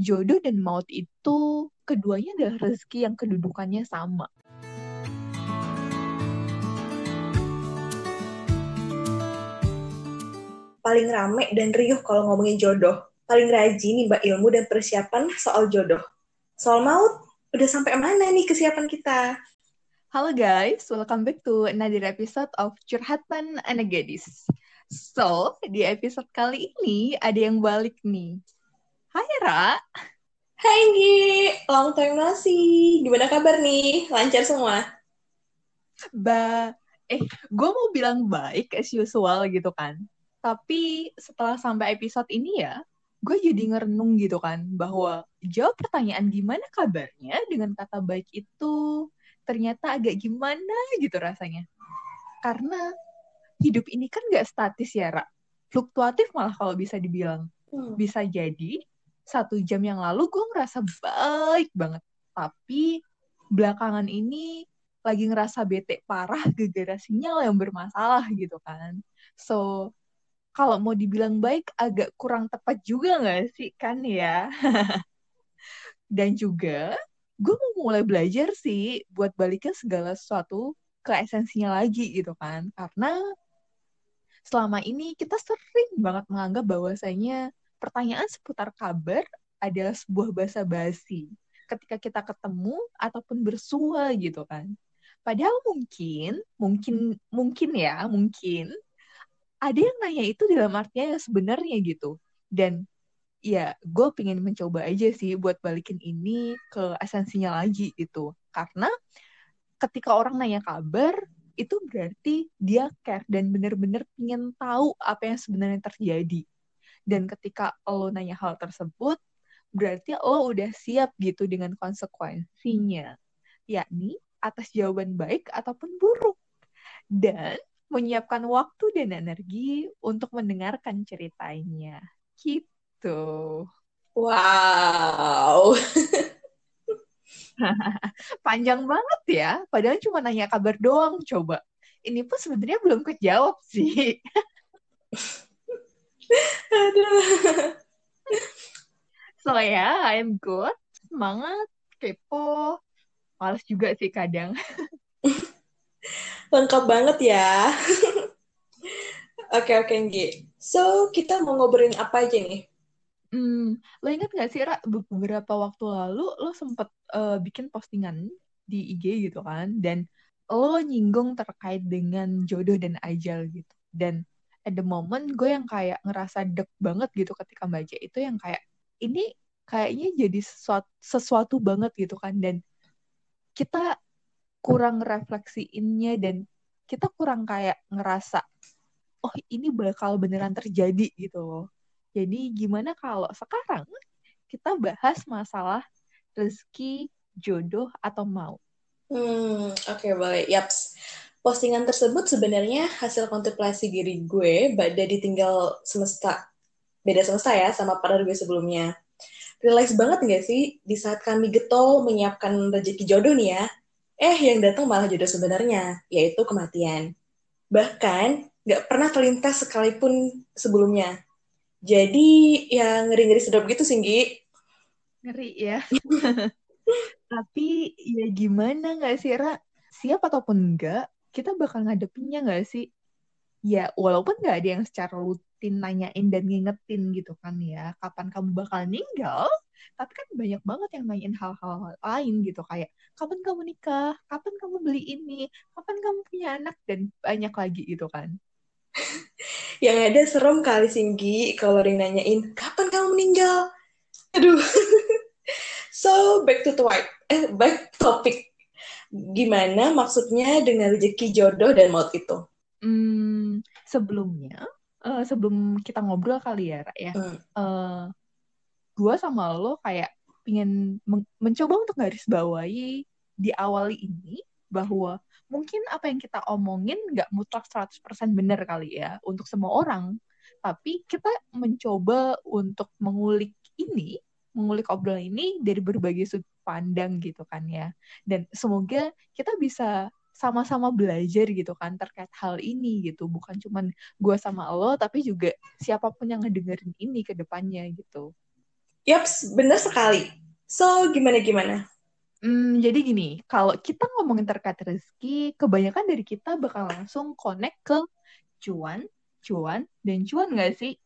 jodoh dan maut itu keduanya adalah rezeki yang kedudukannya sama. Paling rame dan riuh kalau ngomongin jodoh. Paling rajin nih mbak ilmu dan persiapan soal jodoh. Soal maut, udah sampai mana nih kesiapan kita? Halo guys, welcome back to another episode of Curhatan Anak Gadis. So, di episode kali ini ada yang balik nih. Hai Gi, long time no see. Gimana kabar nih? Lancar semua? Ba, eh, gue mau bilang baik as usual gitu kan. Tapi setelah sampai episode ini ya, gue jadi ngerenung gitu kan, bahwa jawab pertanyaan gimana kabarnya dengan kata baik itu ternyata agak gimana gitu rasanya. Karena hidup ini kan gak statis ya, Ra. Fluktuatif malah kalau bisa dibilang. Hmm. Bisa jadi satu jam yang lalu gue ngerasa baik banget. Tapi belakangan ini lagi ngerasa bete parah gara-gara sinyal yang bermasalah gitu kan. So, kalau mau dibilang baik agak kurang tepat juga gak sih kan ya? Dan juga gue mau mulai belajar sih buat balikin segala sesuatu ke esensinya lagi gitu kan. Karena selama ini kita sering banget menganggap bahwasanya pertanyaan seputar kabar adalah sebuah bahasa basi ketika kita ketemu ataupun bersua gitu kan. Padahal mungkin, mungkin, mungkin ya, mungkin ada yang nanya itu dalam artinya yang sebenarnya gitu. Dan ya gue pengen mencoba aja sih buat balikin ini ke esensinya lagi gitu. Karena ketika orang nanya kabar, itu berarti dia care dan bener-bener pengen tahu apa yang sebenarnya terjadi dan ketika lo nanya hal tersebut, berarti lo udah siap gitu dengan konsekuensinya. Yakni atas jawaban baik ataupun buruk. Dan menyiapkan waktu dan energi untuk mendengarkan ceritanya. Gitu. Wow. Panjang banget ya, padahal cuma nanya kabar doang coba. Ini pun sebenarnya belum kejawab sih. So ya, yeah, I'm good. Semangat, kepo. Males juga sih kadang. Lengkap banget ya. Oke, oke, Nggi. So, kita mau ngobrolin apa aja nih? Hmm, lo inget gak sih, Ra, beberapa waktu lalu lo sempet uh, bikin postingan di IG gitu kan, dan lo nyinggung terkait dengan jodoh dan ajal gitu. Dan at the moment gue yang kayak ngerasa deg banget gitu ketika baca itu yang kayak ini kayaknya jadi sesuatu, sesuatu banget gitu kan dan kita kurang refleksiinnya dan kita kurang kayak ngerasa oh ini bakal beneran terjadi gitu loh. Jadi gimana kalau sekarang kita bahas masalah rezeki, jodoh atau mau? Hmm, oke okay, boleh. Yaps postingan tersebut sebenarnya hasil kontemplasi diri gue pada ditinggal semesta beda semesta ya sama para gue sebelumnya. Realize banget gak sih di saat kami getol menyiapkan rezeki jodoh nih ya eh yang datang malah jodoh sebenarnya yaitu kematian. Bahkan gak pernah terlintas sekalipun sebelumnya. Jadi ya ngeri-ngeri sedap gitu singgi ngeri ya. Tapi ya gimana gak sih Ra? Siap ataupun enggak kita bakal ngadepinnya nggak sih? Ya, walaupun nggak ada yang secara rutin nanyain dan ngingetin gitu kan ya, kapan kamu bakal meninggal, tapi kan banyak banget yang nanyain hal-hal lain gitu, kayak kapan kamu nikah, kapan kamu beli ini, kapan kamu punya anak, dan banyak lagi gitu kan. yang ada serem kali Singgi kalau yang nanyain, kapan kamu meninggal? Aduh. so, back to the. Eh, back topic gimana maksudnya dengan rezeki jodoh dan maut itu? Hmm, sebelumnya, uh, sebelum kita ngobrol kali ya, Ra, ya, hmm. uh, eh, gue sama lo kayak ingin men mencoba untuk garis bawahi di awal ini bahwa mungkin apa yang kita omongin nggak mutlak 100% benar kali ya untuk semua orang. Tapi kita mencoba untuk mengulik ini mengulik obrolan ini dari berbagai sudut pandang gitu kan ya. Dan semoga kita bisa sama-sama belajar gitu kan terkait hal ini gitu. Bukan cuman gue sama lo, tapi juga siapa pun yang ngedengerin ini ke depannya gitu. Yaps, benar sekali. So, gimana-gimana? Hmm, jadi gini, kalau kita ngomongin terkait rezeki, kebanyakan dari kita bakal langsung connect ke cuan, cuan, dan cuan nggak sih?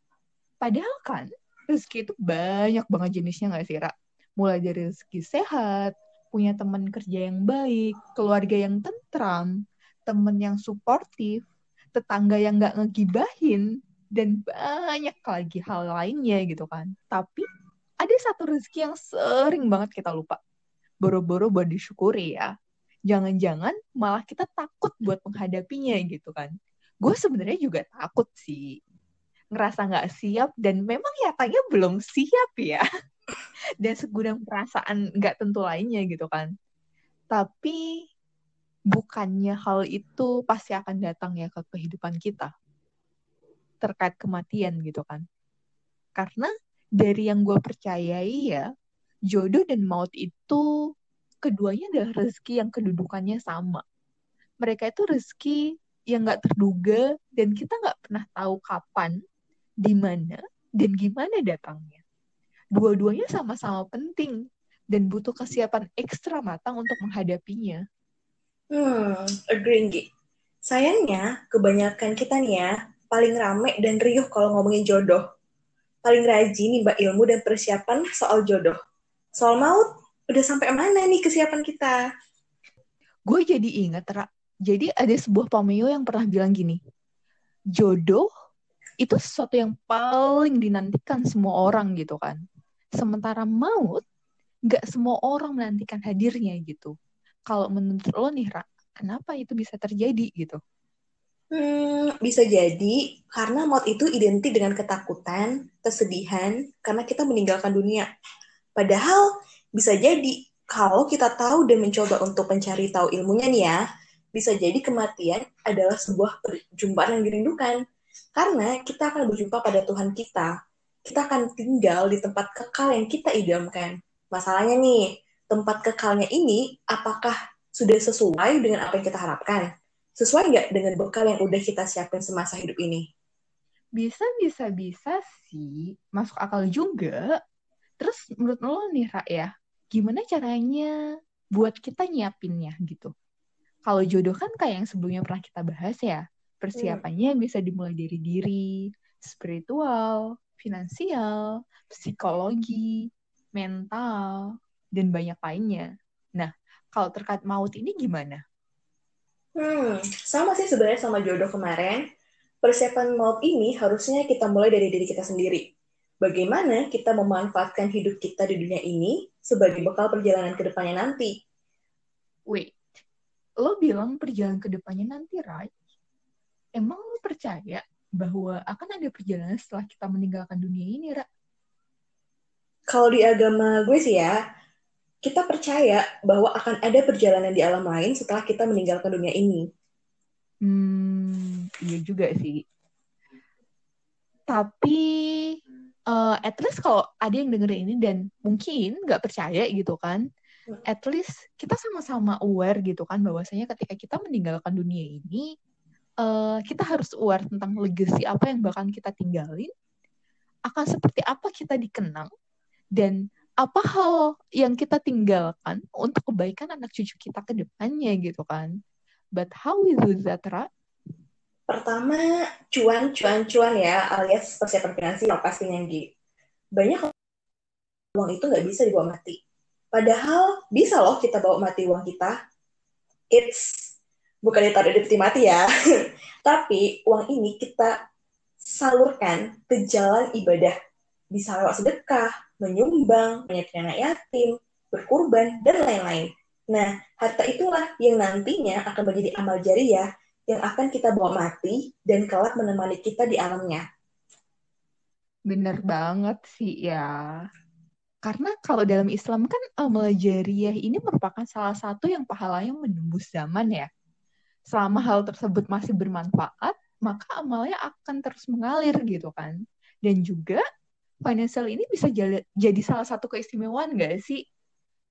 Padahal kan, rezeki itu banyak banget jenisnya nggak sih, Ra? Mulai dari rezeki sehat, punya teman kerja yang baik, keluarga yang tentram, temen yang suportif, tetangga yang nggak ngegibahin, dan banyak lagi hal lainnya gitu kan. Tapi ada satu rezeki yang sering banget kita lupa boro-boro buat disyukuri ya. Jangan-jangan malah kita takut buat menghadapinya gitu kan. Gue sebenarnya juga takut sih. Ngerasa nggak siap dan memang nyatanya belum siap ya. dan segudang perasaan nggak tentu lainnya gitu kan. Tapi bukannya hal itu pasti akan datang ya ke kehidupan kita. Terkait kematian gitu kan. Karena dari yang gue percayai ya, jodoh dan maut itu keduanya adalah rezeki yang kedudukannya sama. Mereka itu rezeki yang nggak terduga dan kita nggak pernah tahu kapan, di mana, dan gimana datangnya. Dua-duanya sama-sama penting dan butuh kesiapan ekstra matang untuk menghadapinya. Hmm, agree, Gi. Sayangnya, kebanyakan kita nih ya, paling rame dan riuh kalau ngomongin jodoh. Paling rajin nih mbak ilmu dan persiapan soal jodoh soal maut udah sampai mana nih kesiapan kita? Gue jadi ingat, Ra. Jadi ada sebuah pameo yang pernah bilang gini, jodoh itu sesuatu yang paling dinantikan semua orang gitu kan. Sementara maut, nggak semua orang menantikan hadirnya gitu. Kalau menurut lo nih, Ra, kenapa itu bisa terjadi gitu? Hmm, bisa jadi karena maut itu identik dengan ketakutan, kesedihan, karena kita meninggalkan dunia. Padahal bisa jadi kalau kita tahu dan mencoba untuk mencari tahu ilmunya nih ya, bisa jadi kematian adalah sebuah perjumpaan yang dirindukan. Karena kita akan berjumpa pada Tuhan kita. Kita akan tinggal di tempat kekal yang kita idamkan. Masalahnya nih, tempat kekalnya ini apakah sudah sesuai dengan apa yang kita harapkan? Sesuai nggak dengan bekal yang udah kita siapin semasa hidup ini? Bisa, bisa, bisa sih. Masuk akal juga. Terus menurut lo nih Ra ya, gimana caranya buat kita nyiapinnya gitu? Kalau jodoh kan kayak yang sebelumnya pernah kita bahas ya, persiapannya hmm. bisa dimulai dari diri, spiritual, finansial, psikologi, mental, dan banyak lainnya. Nah, kalau terkait maut ini gimana? Hmm, sama sih sebenarnya sama jodoh kemarin. Persiapan maut ini harusnya kita mulai dari diri kita sendiri bagaimana kita memanfaatkan hidup kita di dunia ini sebagai bekal perjalanan ke depannya nanti. Wait, lo bilang perjalanan ke depannya nanti, right? Emang lo percaya bahwa akan ada perjalanan setelah kita meninggalkan dunia ini, Ra? Kalau di agama gue sih ya, kita percaya bahwa akan ada perjalanan di alam lain setelah kita meninggalkan dunia ini. Hmm, iya juga sih. Tapi uh, at least kalau ada yang dengerin ini dan mungkin nggak percaya gitu kan, hmm. at least kita sama-sama aware gitu kan bahwasanya ketika kita meninggalkan dunia ini, uh, kita harus aware tentang legacy apa yang bakal kita tinggalin, akan seperti apa kita dikenang, dan apa hal yang kita tinggalkan untuk kebaikan anak cucu kita ke depannya gitu kan. But how we do that, right? Pertama, cuan, cuan, cuan ya, alias persiapan finansial pastinya, Gi. Banyak uang itu nggak bisa dibawa mati. Padahal bisa loh kita bawa mati uang kita. It's bukan ditaruh di peti mati ya. Tapi uang ini kita salurkan ke jalan ibadah. Bisa lewat sedekah, menyumbang, menyayangi anak yatim, berkurban, dan lain-lain. Nah, harta itulah yang nantinya akan menjadi amal jariah yang akan kita bawa mati dan kelak menemani kita di alamnya. Bener banget sih ya. Karena kalau dalam Islam kan amal jariah ini merupakan salah satu yang pahala yang menembus zaman ya. Selama hal tersebut masih bermanfaat, maka amalnya akan terus mengalir gitu kan. Dan juga financial ini bisa jadi salah satu keistimewaan gak sih?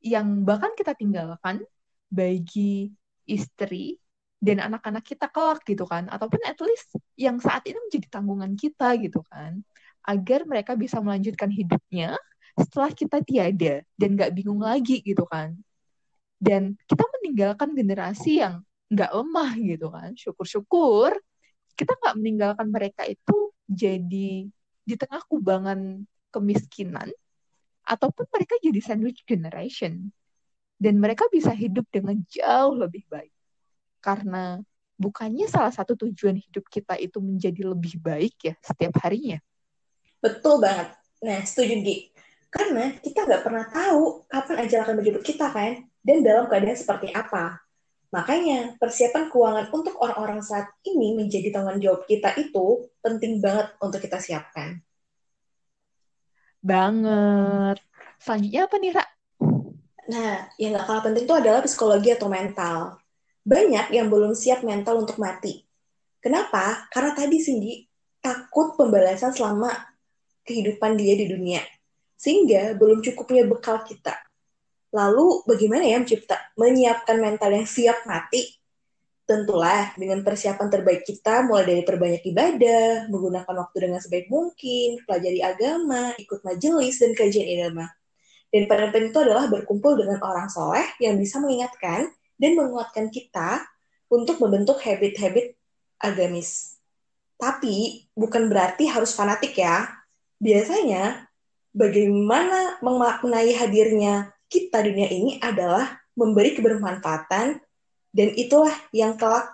Yang bahkan kita tinggalkan bagi istri dan anak-anak kita kelak gitu kan ataupun at least yang saat ini menjadi tanggungan kita gitu kan agar mereka bisa melanjutkan hidupnya setelah kita tiada dan nggak bingung lagi gitu kan. Dan kita meninggalkan generasi yang nggak lemah gitu kan. Syukur-syukur kita nggak meninggalkan mereka itu jadi di tengah kubangan kemiskinan ataupun mereka jadi sandwich generation. Dan mereka bisa hidup dengan jauh lebih baik. Karena bukannya salah satu tujuan hidup kita itu menjadi lebih baik ya setiap harinya. Betul banget. Nah setuju Gi. Karena kita nggak pernah tahu kapan ajal akan menjemput kita kan? Dan dalam keadaan seperti apa Makanya, persiapan keuangan untuk orang-orang saat ini menjadi tanggung jawab kita itu penting banget untuk kita siapkan. Banget. Selanjutnya apa nih, Ra? Nah, yang gak kalah penting itu adalah psikologi atau mental. Banyak yang belum siap mental untuk mati. Kenapa? Karena tadi Cindy takut pembalasan selama kehidupan dia di dunia. Sehingga belum cukupnya bekal kita Lalu bagaimana ya mencipta, menyiapkan mental yang siap mati? Tentulah dengan persiapan terbaik kita mulai dari perbanyak ibadah, menggunakan waktu dengan sebaik mungkin, pelajari agama, ikut majelis dan kajian ilmu. Dan pada penting itu adalah berkumpul dengan orang soleh yang bisa mengingatkan dan menguatkan kita untuk membentuk habit-habit agamis. Tapi bukan berarti harus fanatik ya. Biasanya bagaimana memaknai hadirnya kita dunia ini adalah memberi kebermanfaatan dan itulah yang kelak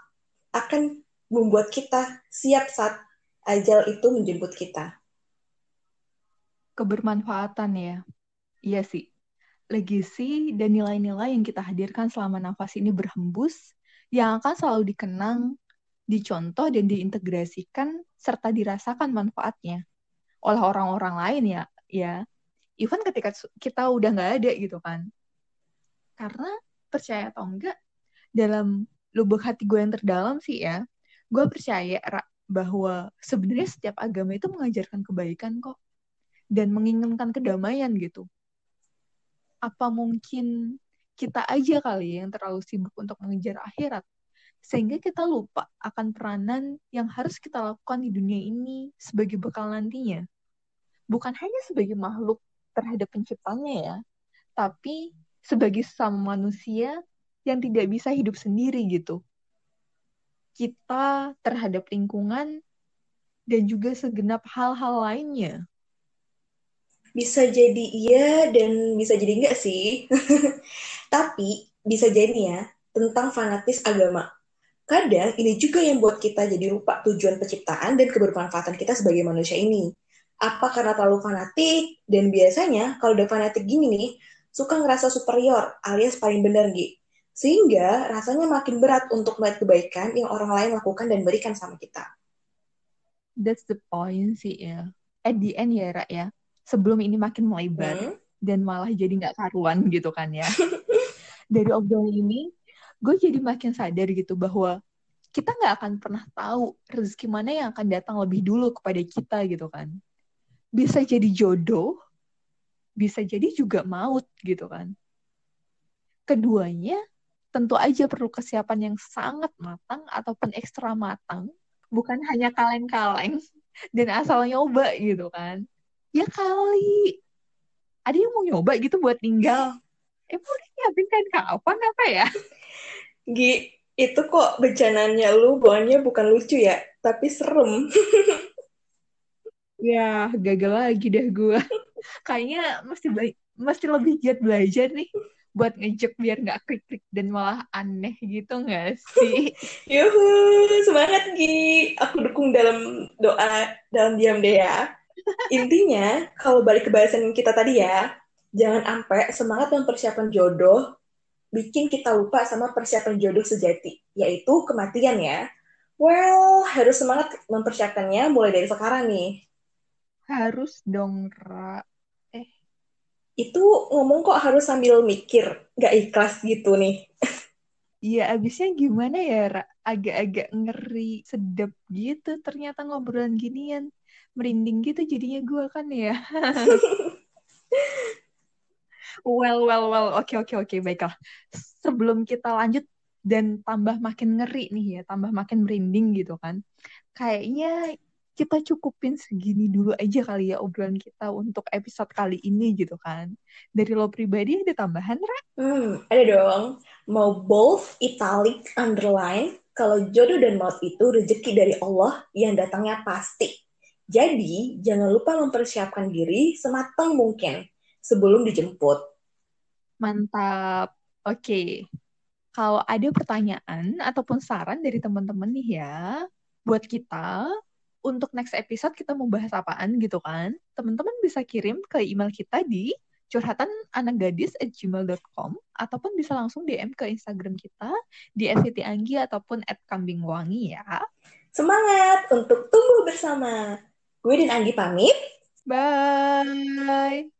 akan membuat kita siap saat ajal itu menjemput kita. Kebermanfaatan ya. Iya sih. Legasi dan nilai-nilai yang kita hadirkan selama nafas ini berhembus yang akan selalu dikenang, dicontoh dan diintegrasikan serta dirasakan manfaatnya oleh orang-orang lain ya, ya even ketika kita udah nggak ada gitu kan. Karena percaya atau enggak dalam lubuk hati gue yang terdalam sih ya gue percaya bahwa sebenarnya setiap agama itu mengajarkan kebaikan kok. Dan menginginkan kedamaian gitu. Apa mungkin kita aja kali yang terlalu sibuk untuk mengejar akhirat. Sehingga kita lupa akan peranan yang harus kita lakukan di dunia ini sebagai bekal nantinya. Bukan hanya sebagai makhluk terhadap penciptanya ya, tapi sebagai sama manusia yang tidak bisa hidup sendiri gitu. Kita terhadap lingkungan dan juga segenap hal-hal lainnya. Bisa jadi iya dan bisa jadi enggak sih. Tapi bisa jadi ya tentang fanatis agama. Kadang ini juga yang buat kita jadi lupa tujuan penciptaan dan kebermanfaatan kita sebagai manusia ini apa karena terlalu fanatik dan biasanya kalau udah fanatik gini nih suka ngerasa superior alias paling benar gitu sehingga rasanya makin berat untuk melihat kebaikan yang orang lain lakukan dan berikan sama kita. That's the point sih ya. At the end ya Ra ya, sebelum ini makin melebar hmm? dan malah jadi nggak karuan gitu kan ya. Dari obrolan ini, gue jadi makin sadar gitu bahwa kita nggak akan pernah tahu rezeki mana yang akan datang lebih dulu kepada kita gitu kan bisa jadi jodoh, bisa jadi juga maut gitu kan. Keduanya tentu aja perlu kesiapan yang sangat matang ataupun ekstra matang, bukan hanya kaleng-kaleng dan asal nyoba gitu kan. Ya kali ada yang mau nyoba gitu buat tinggal. Eh udah nyiapin kan kapan apa ya? Gi, itu kok bencananya lu bawaannya bukan lucu ya, tapi serem. Ya, gagal lagi deh gue. Kayaknya mesti mesti lebih giat belajar nih buat ngejek biar nggak krik-krik dan malah aneh gitu nggak sih? Yuhu, semangat Gi. Aku dukung dalam doa dalam diam deh ya. Intinya, kalau balik ke bahasan kita tadi ya, jangan sampai semangat dan persiapan jodoh bikin kita lupa sama persiapan jodoh sejati, yaitu kematian ya. Well, harus semangat mempersiapkannya mulai dari sekarang nih. Harus dong, Ra. Eh. Itu ngomong kok harus sambil mikir, gak ikhlas gitu nih. Iya, abisnya gimana ya, Ra? Agak-agak ngeri, sedap gitu ternyata ngobrolan ginian. Merinding gitu jadinya gue kan ya. well, well, well. Oke, oke, oke. Baiklah. Sebelum kita lanjut dan tambah makin ngeri nih ya, tambah makin merinding gitu kan. Kayaknya kita cukupin segini dulu aja kali ya obrolan kita untuk episode kali ini gitu kan. Dari lo pribadi ada tambahan, Ra? Hmm, ada dong. Mau bold, italic, underline, kalau jodoh dan maut itu rezeki dari Allah yang datangnya pasti. Jadi, jangan lupa mempersiapkan diri sematang mungkin sebelum dijemput. Mantap. Oke. Okay. Kalau ada pertanyaan ataupun saran dari teman-teman nih ya, buat kita, untuk next episode kita mau bahas apaan gitu kan, teman-teman bisa kirim ke email kita di curhatan anak gadis at gmail.com ataupun bisa langsung DM ke Instagram kita di @sitianggi ataupun @kambingwangi ya. Semangat untuk tumbuh bersama. Gue dan Anggi pamit. Bye.